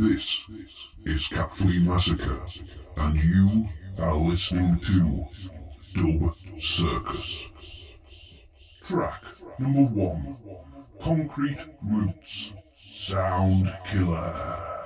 This is Flea Massacre, and you are listening to Dub Circus. Track number one Concrete Roots Sound. Killer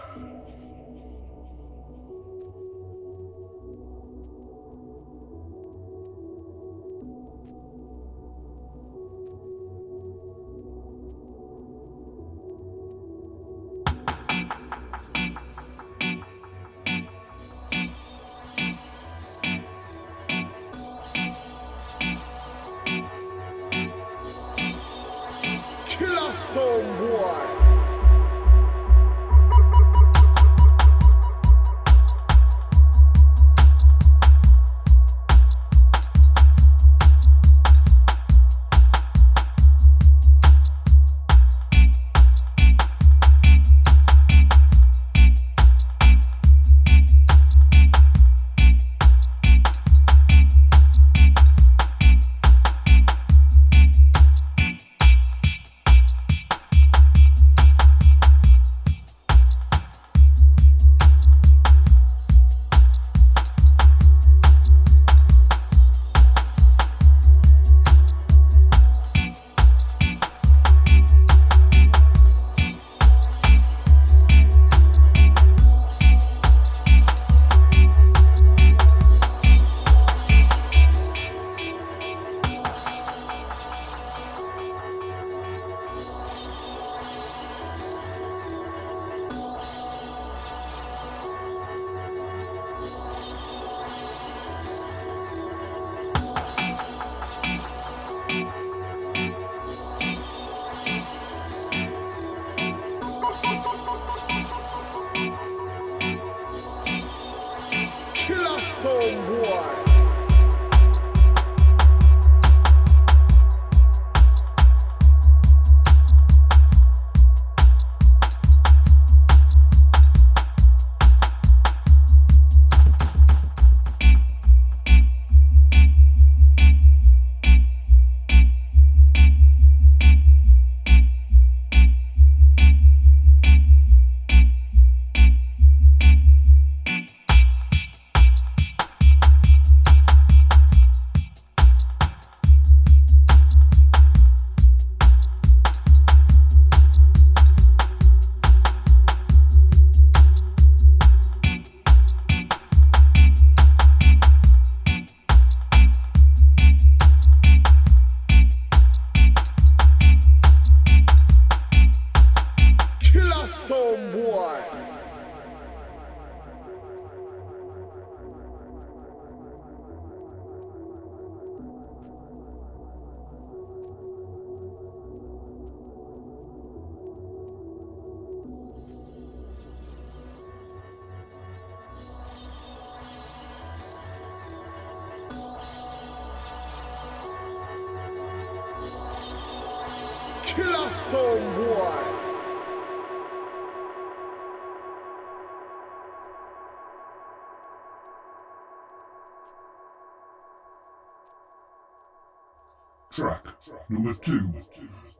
number two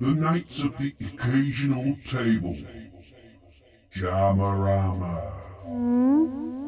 The Knights of the Occasional Table. Jamarama. Mm-hmm.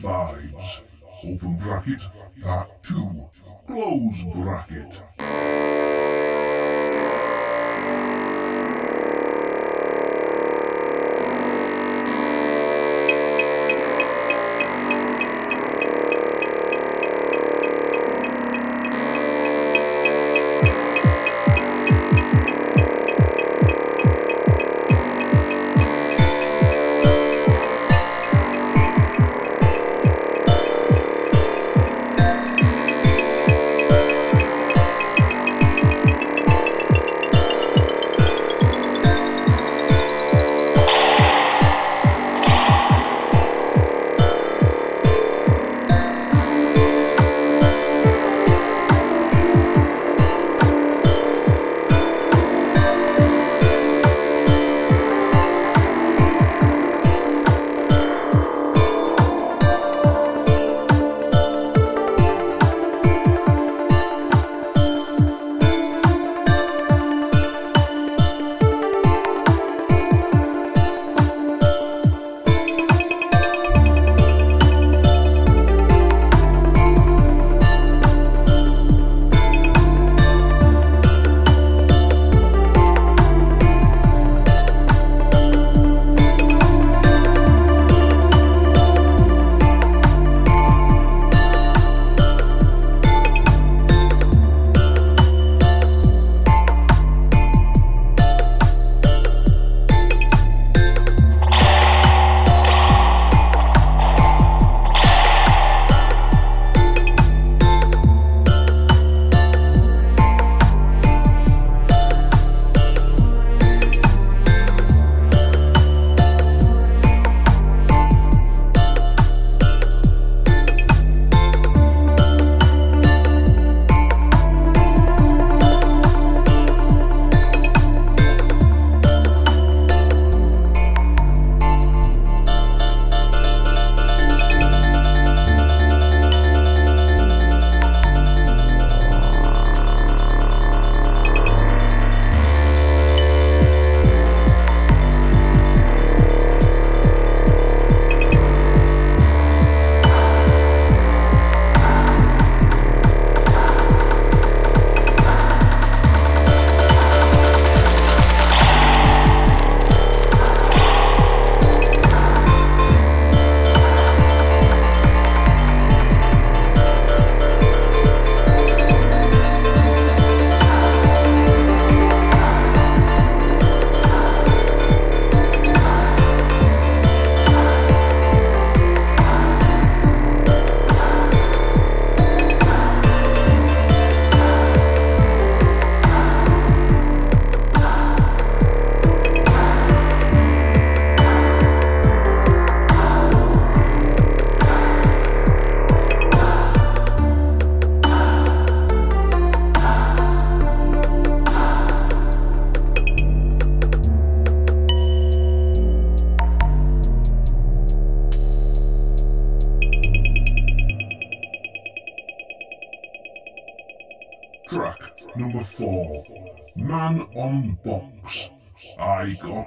Divides. Open bracket, part two. Close bracket. I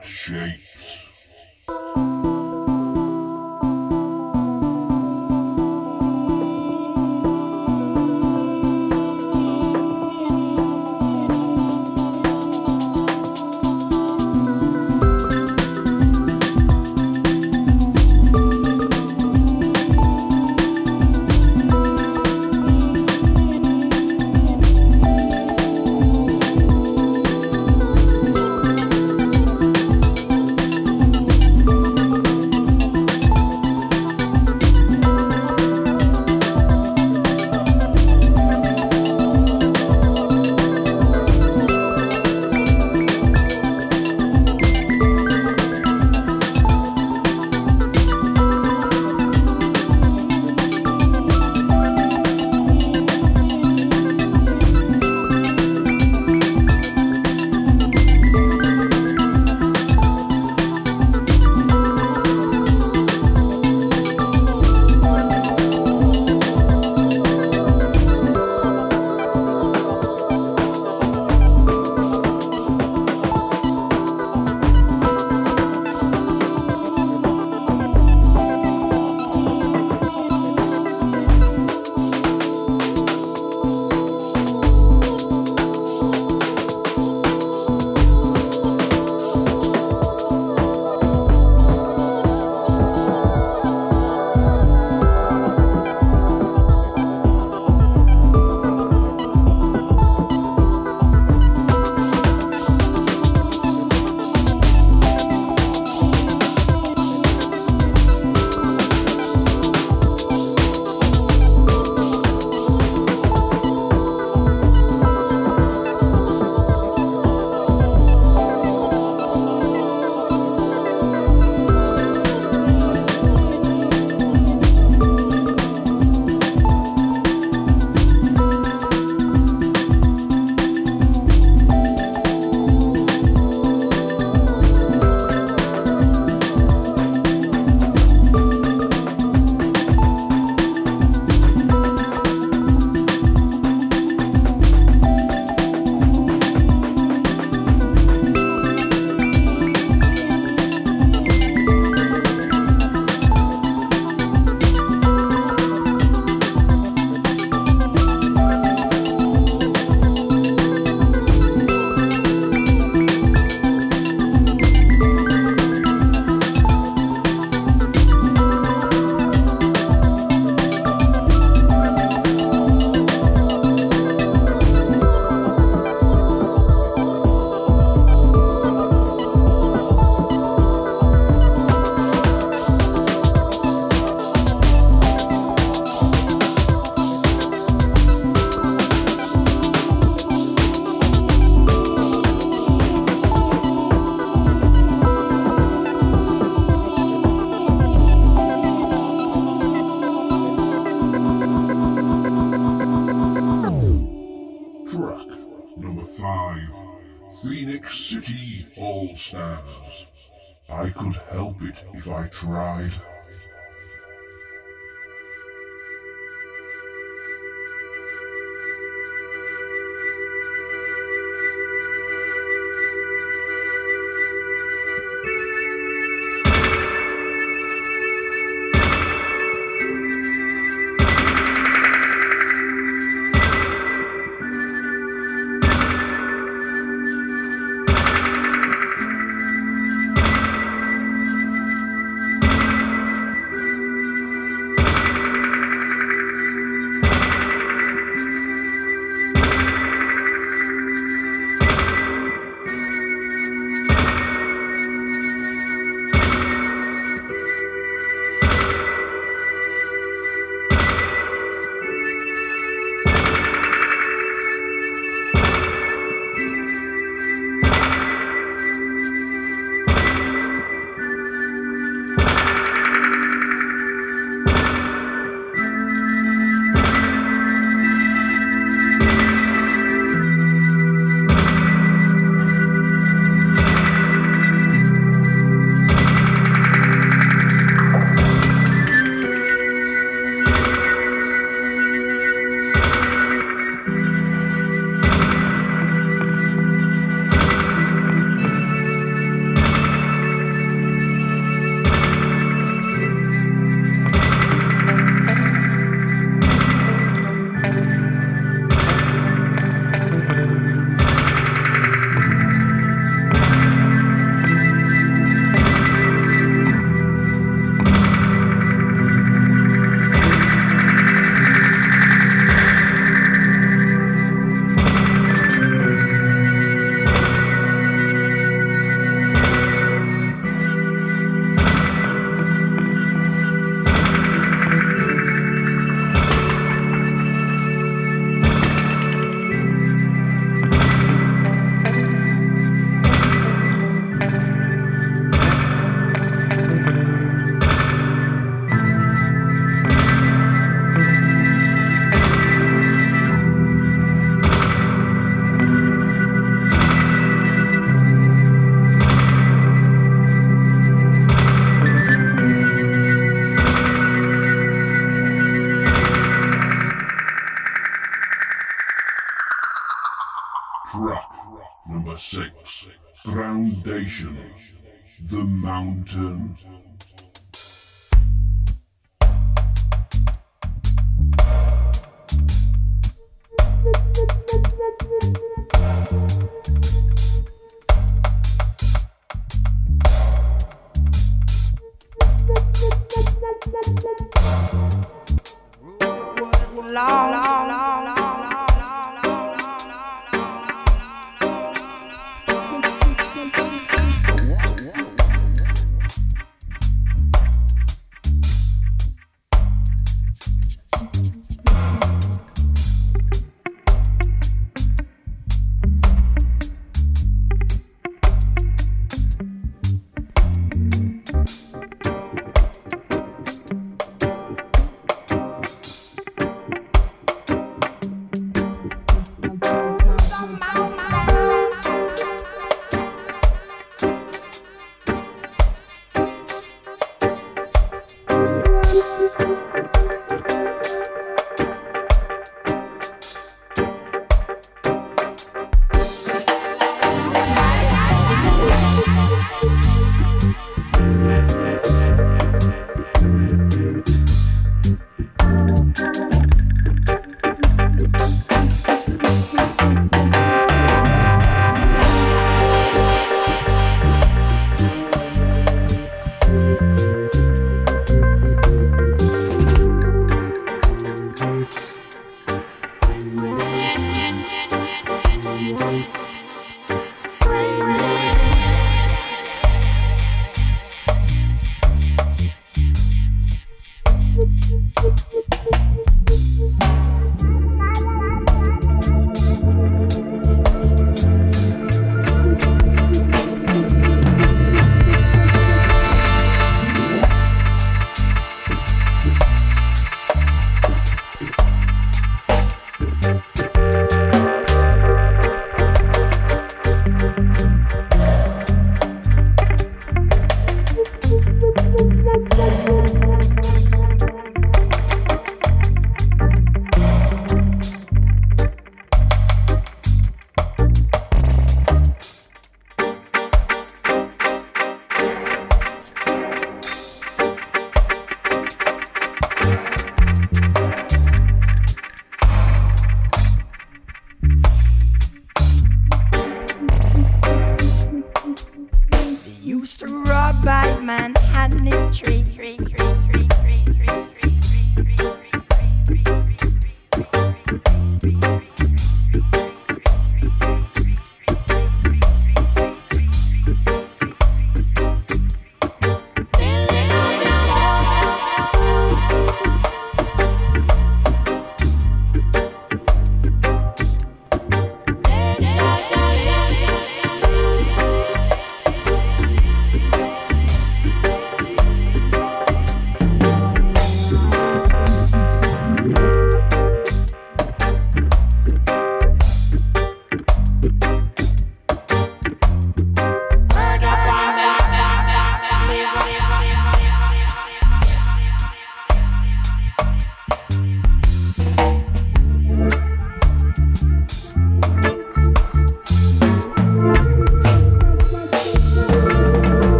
Track number six. Groundation. The mountain.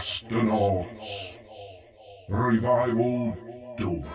Astronauts. Revival Dub.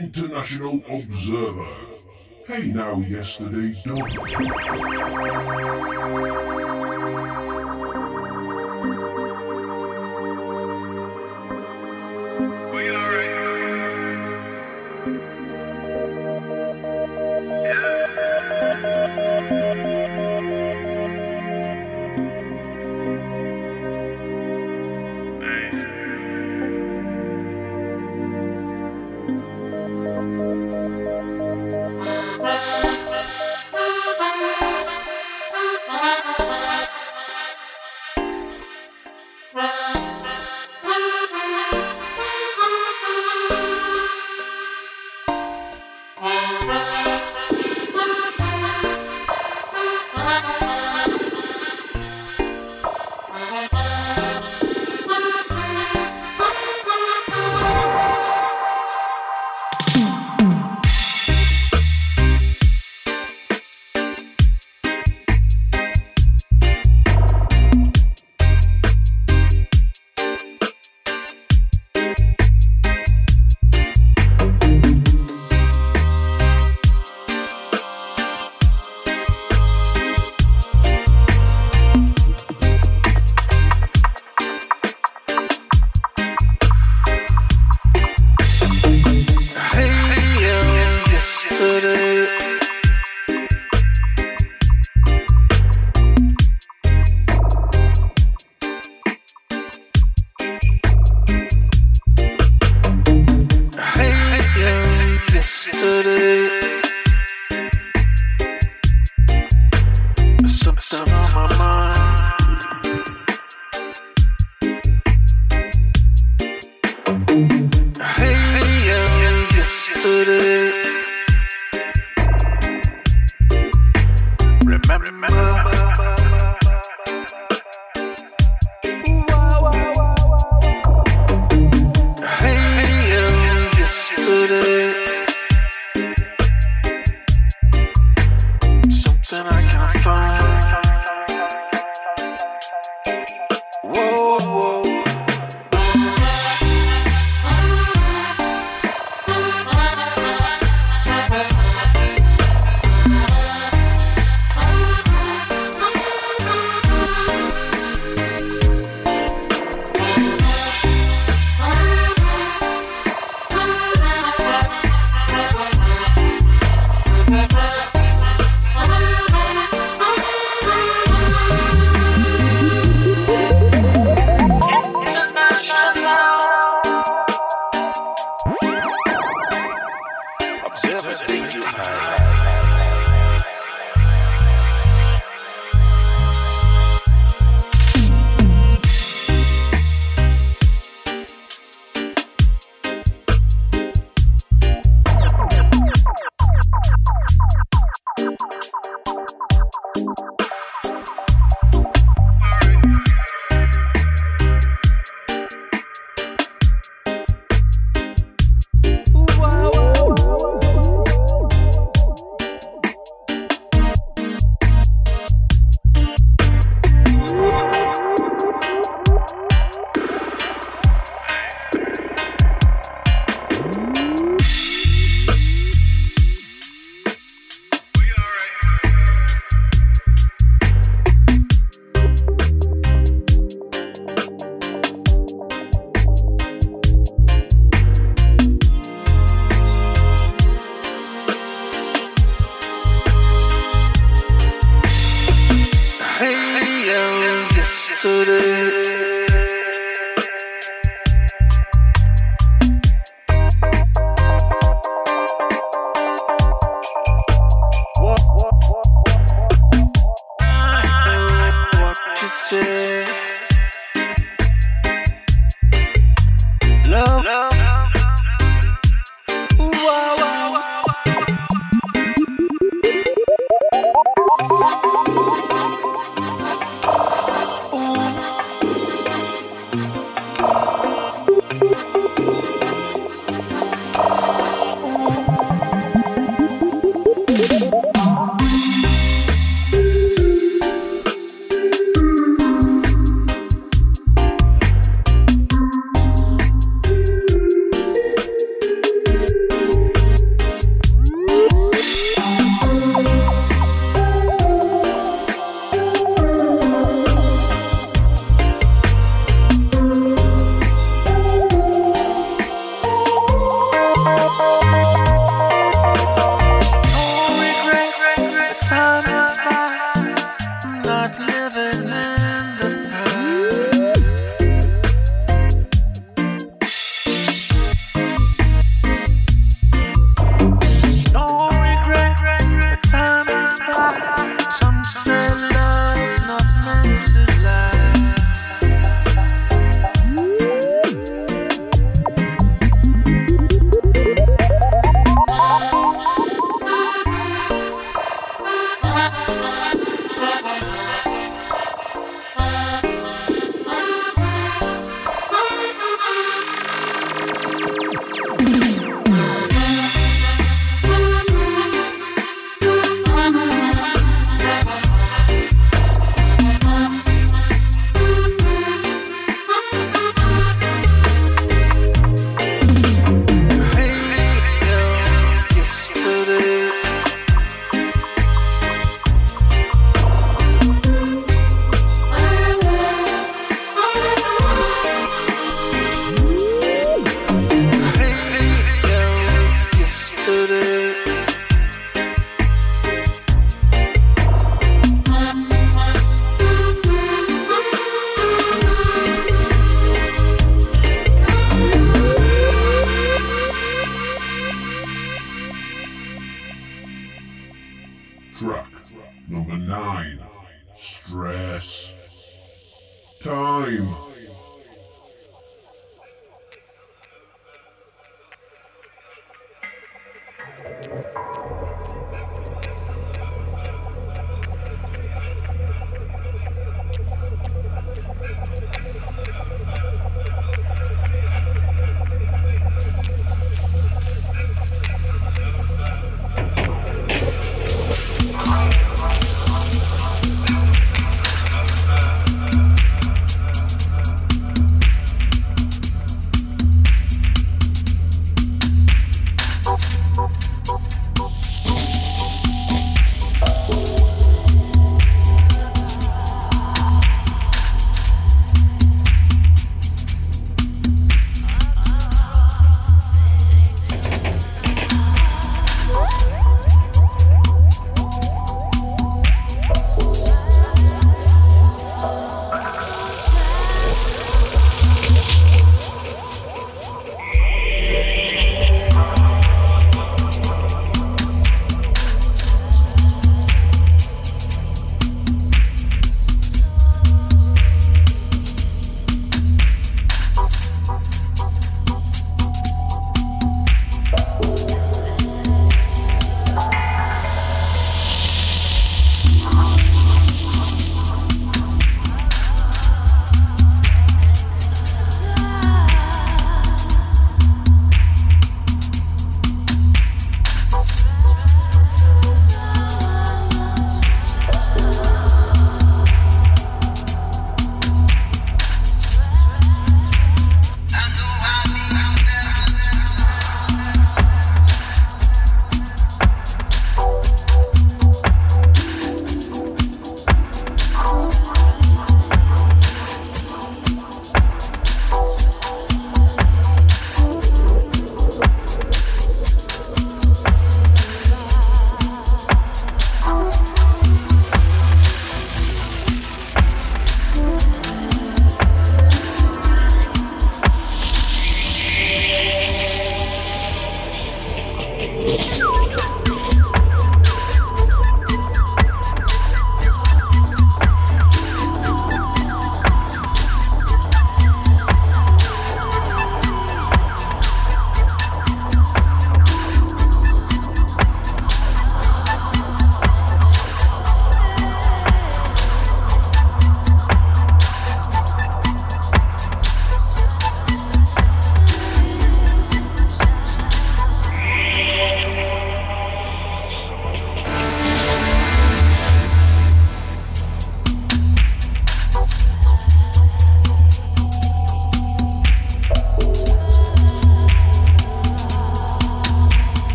International Observer. Hey now, yesterday's dog.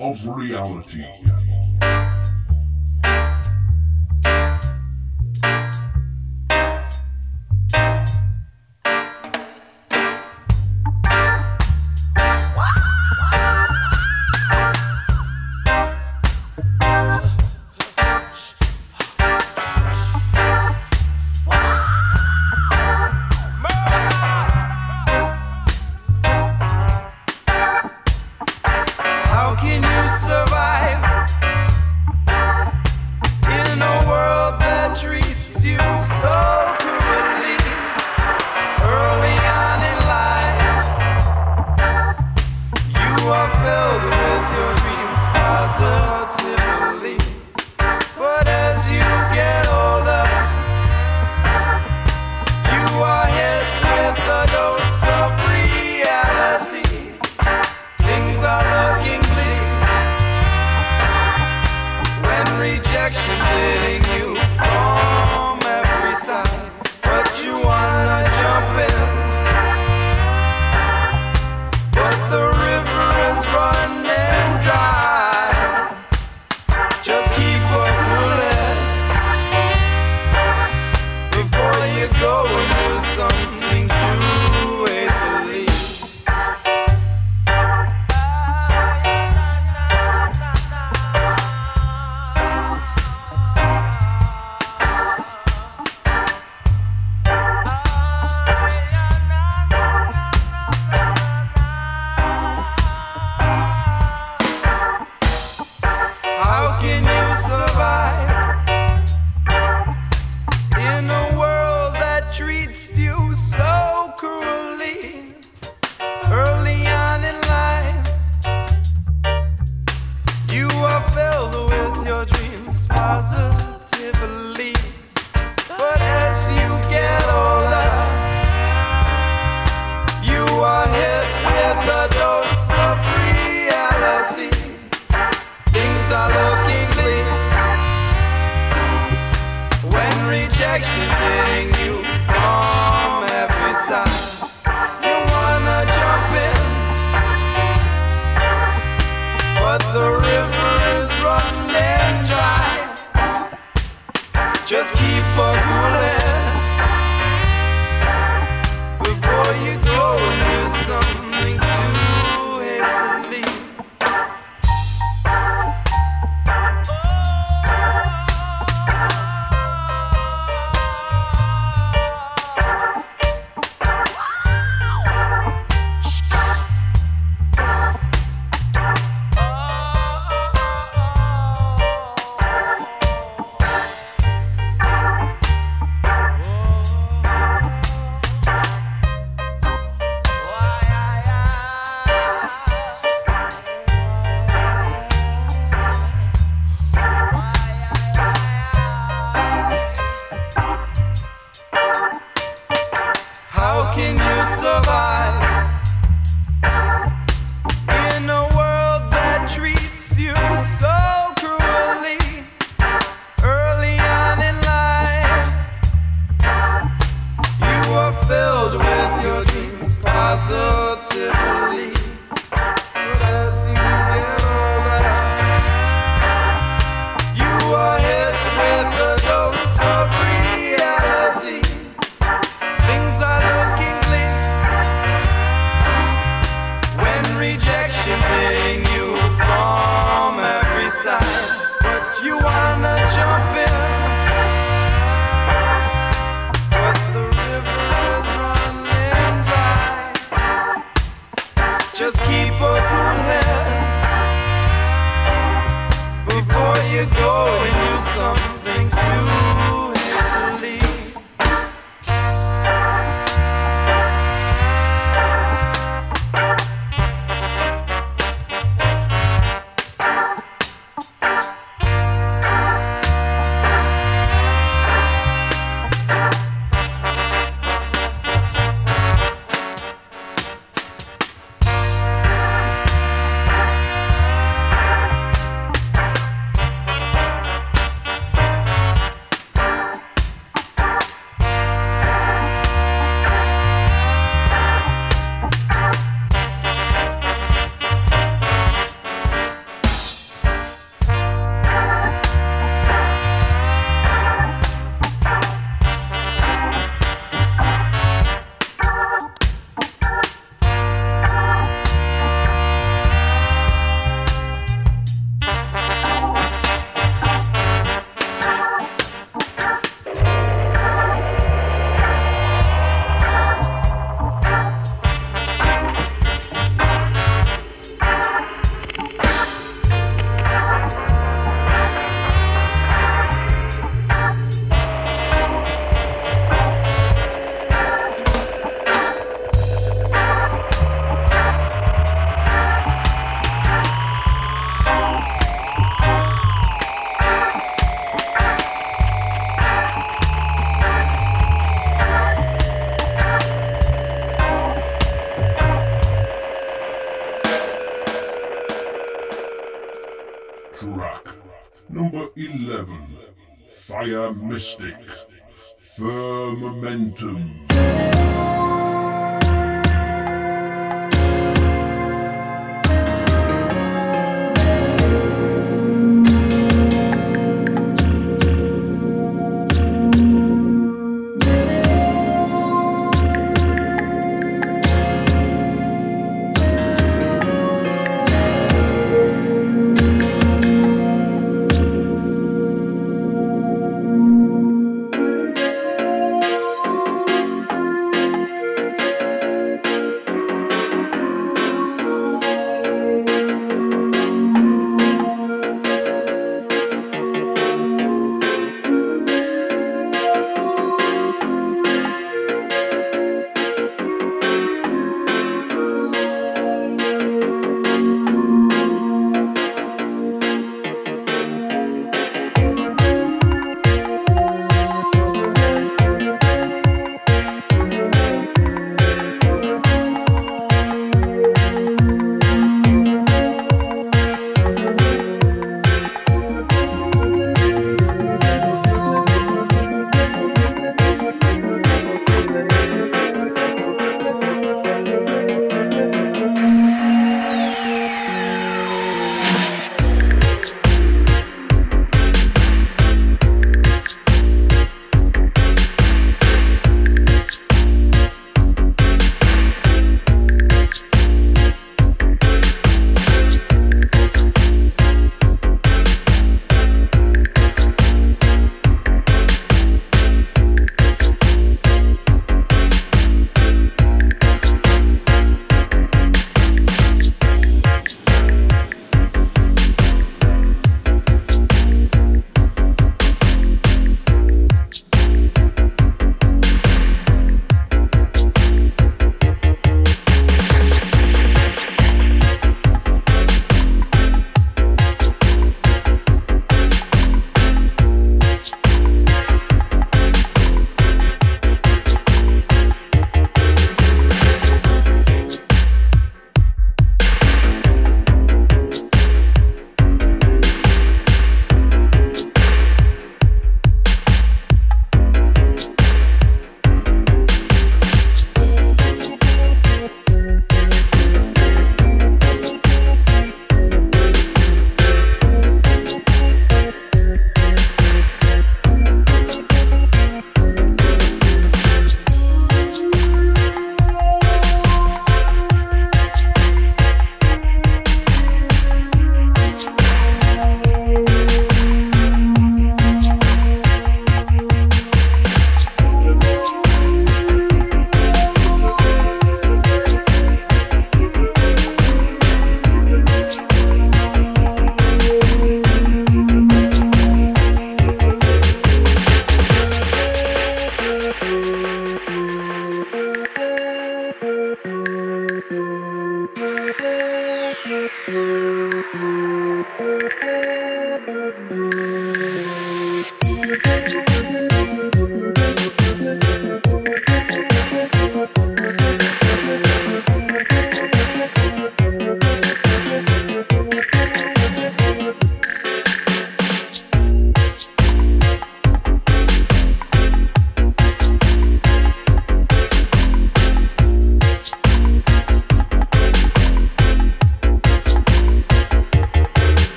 Of Reality.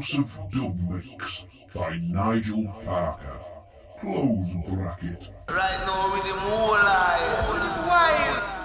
House of Doom by Nigel Parker. Close bracket. Right now with the moonlight, with the wild,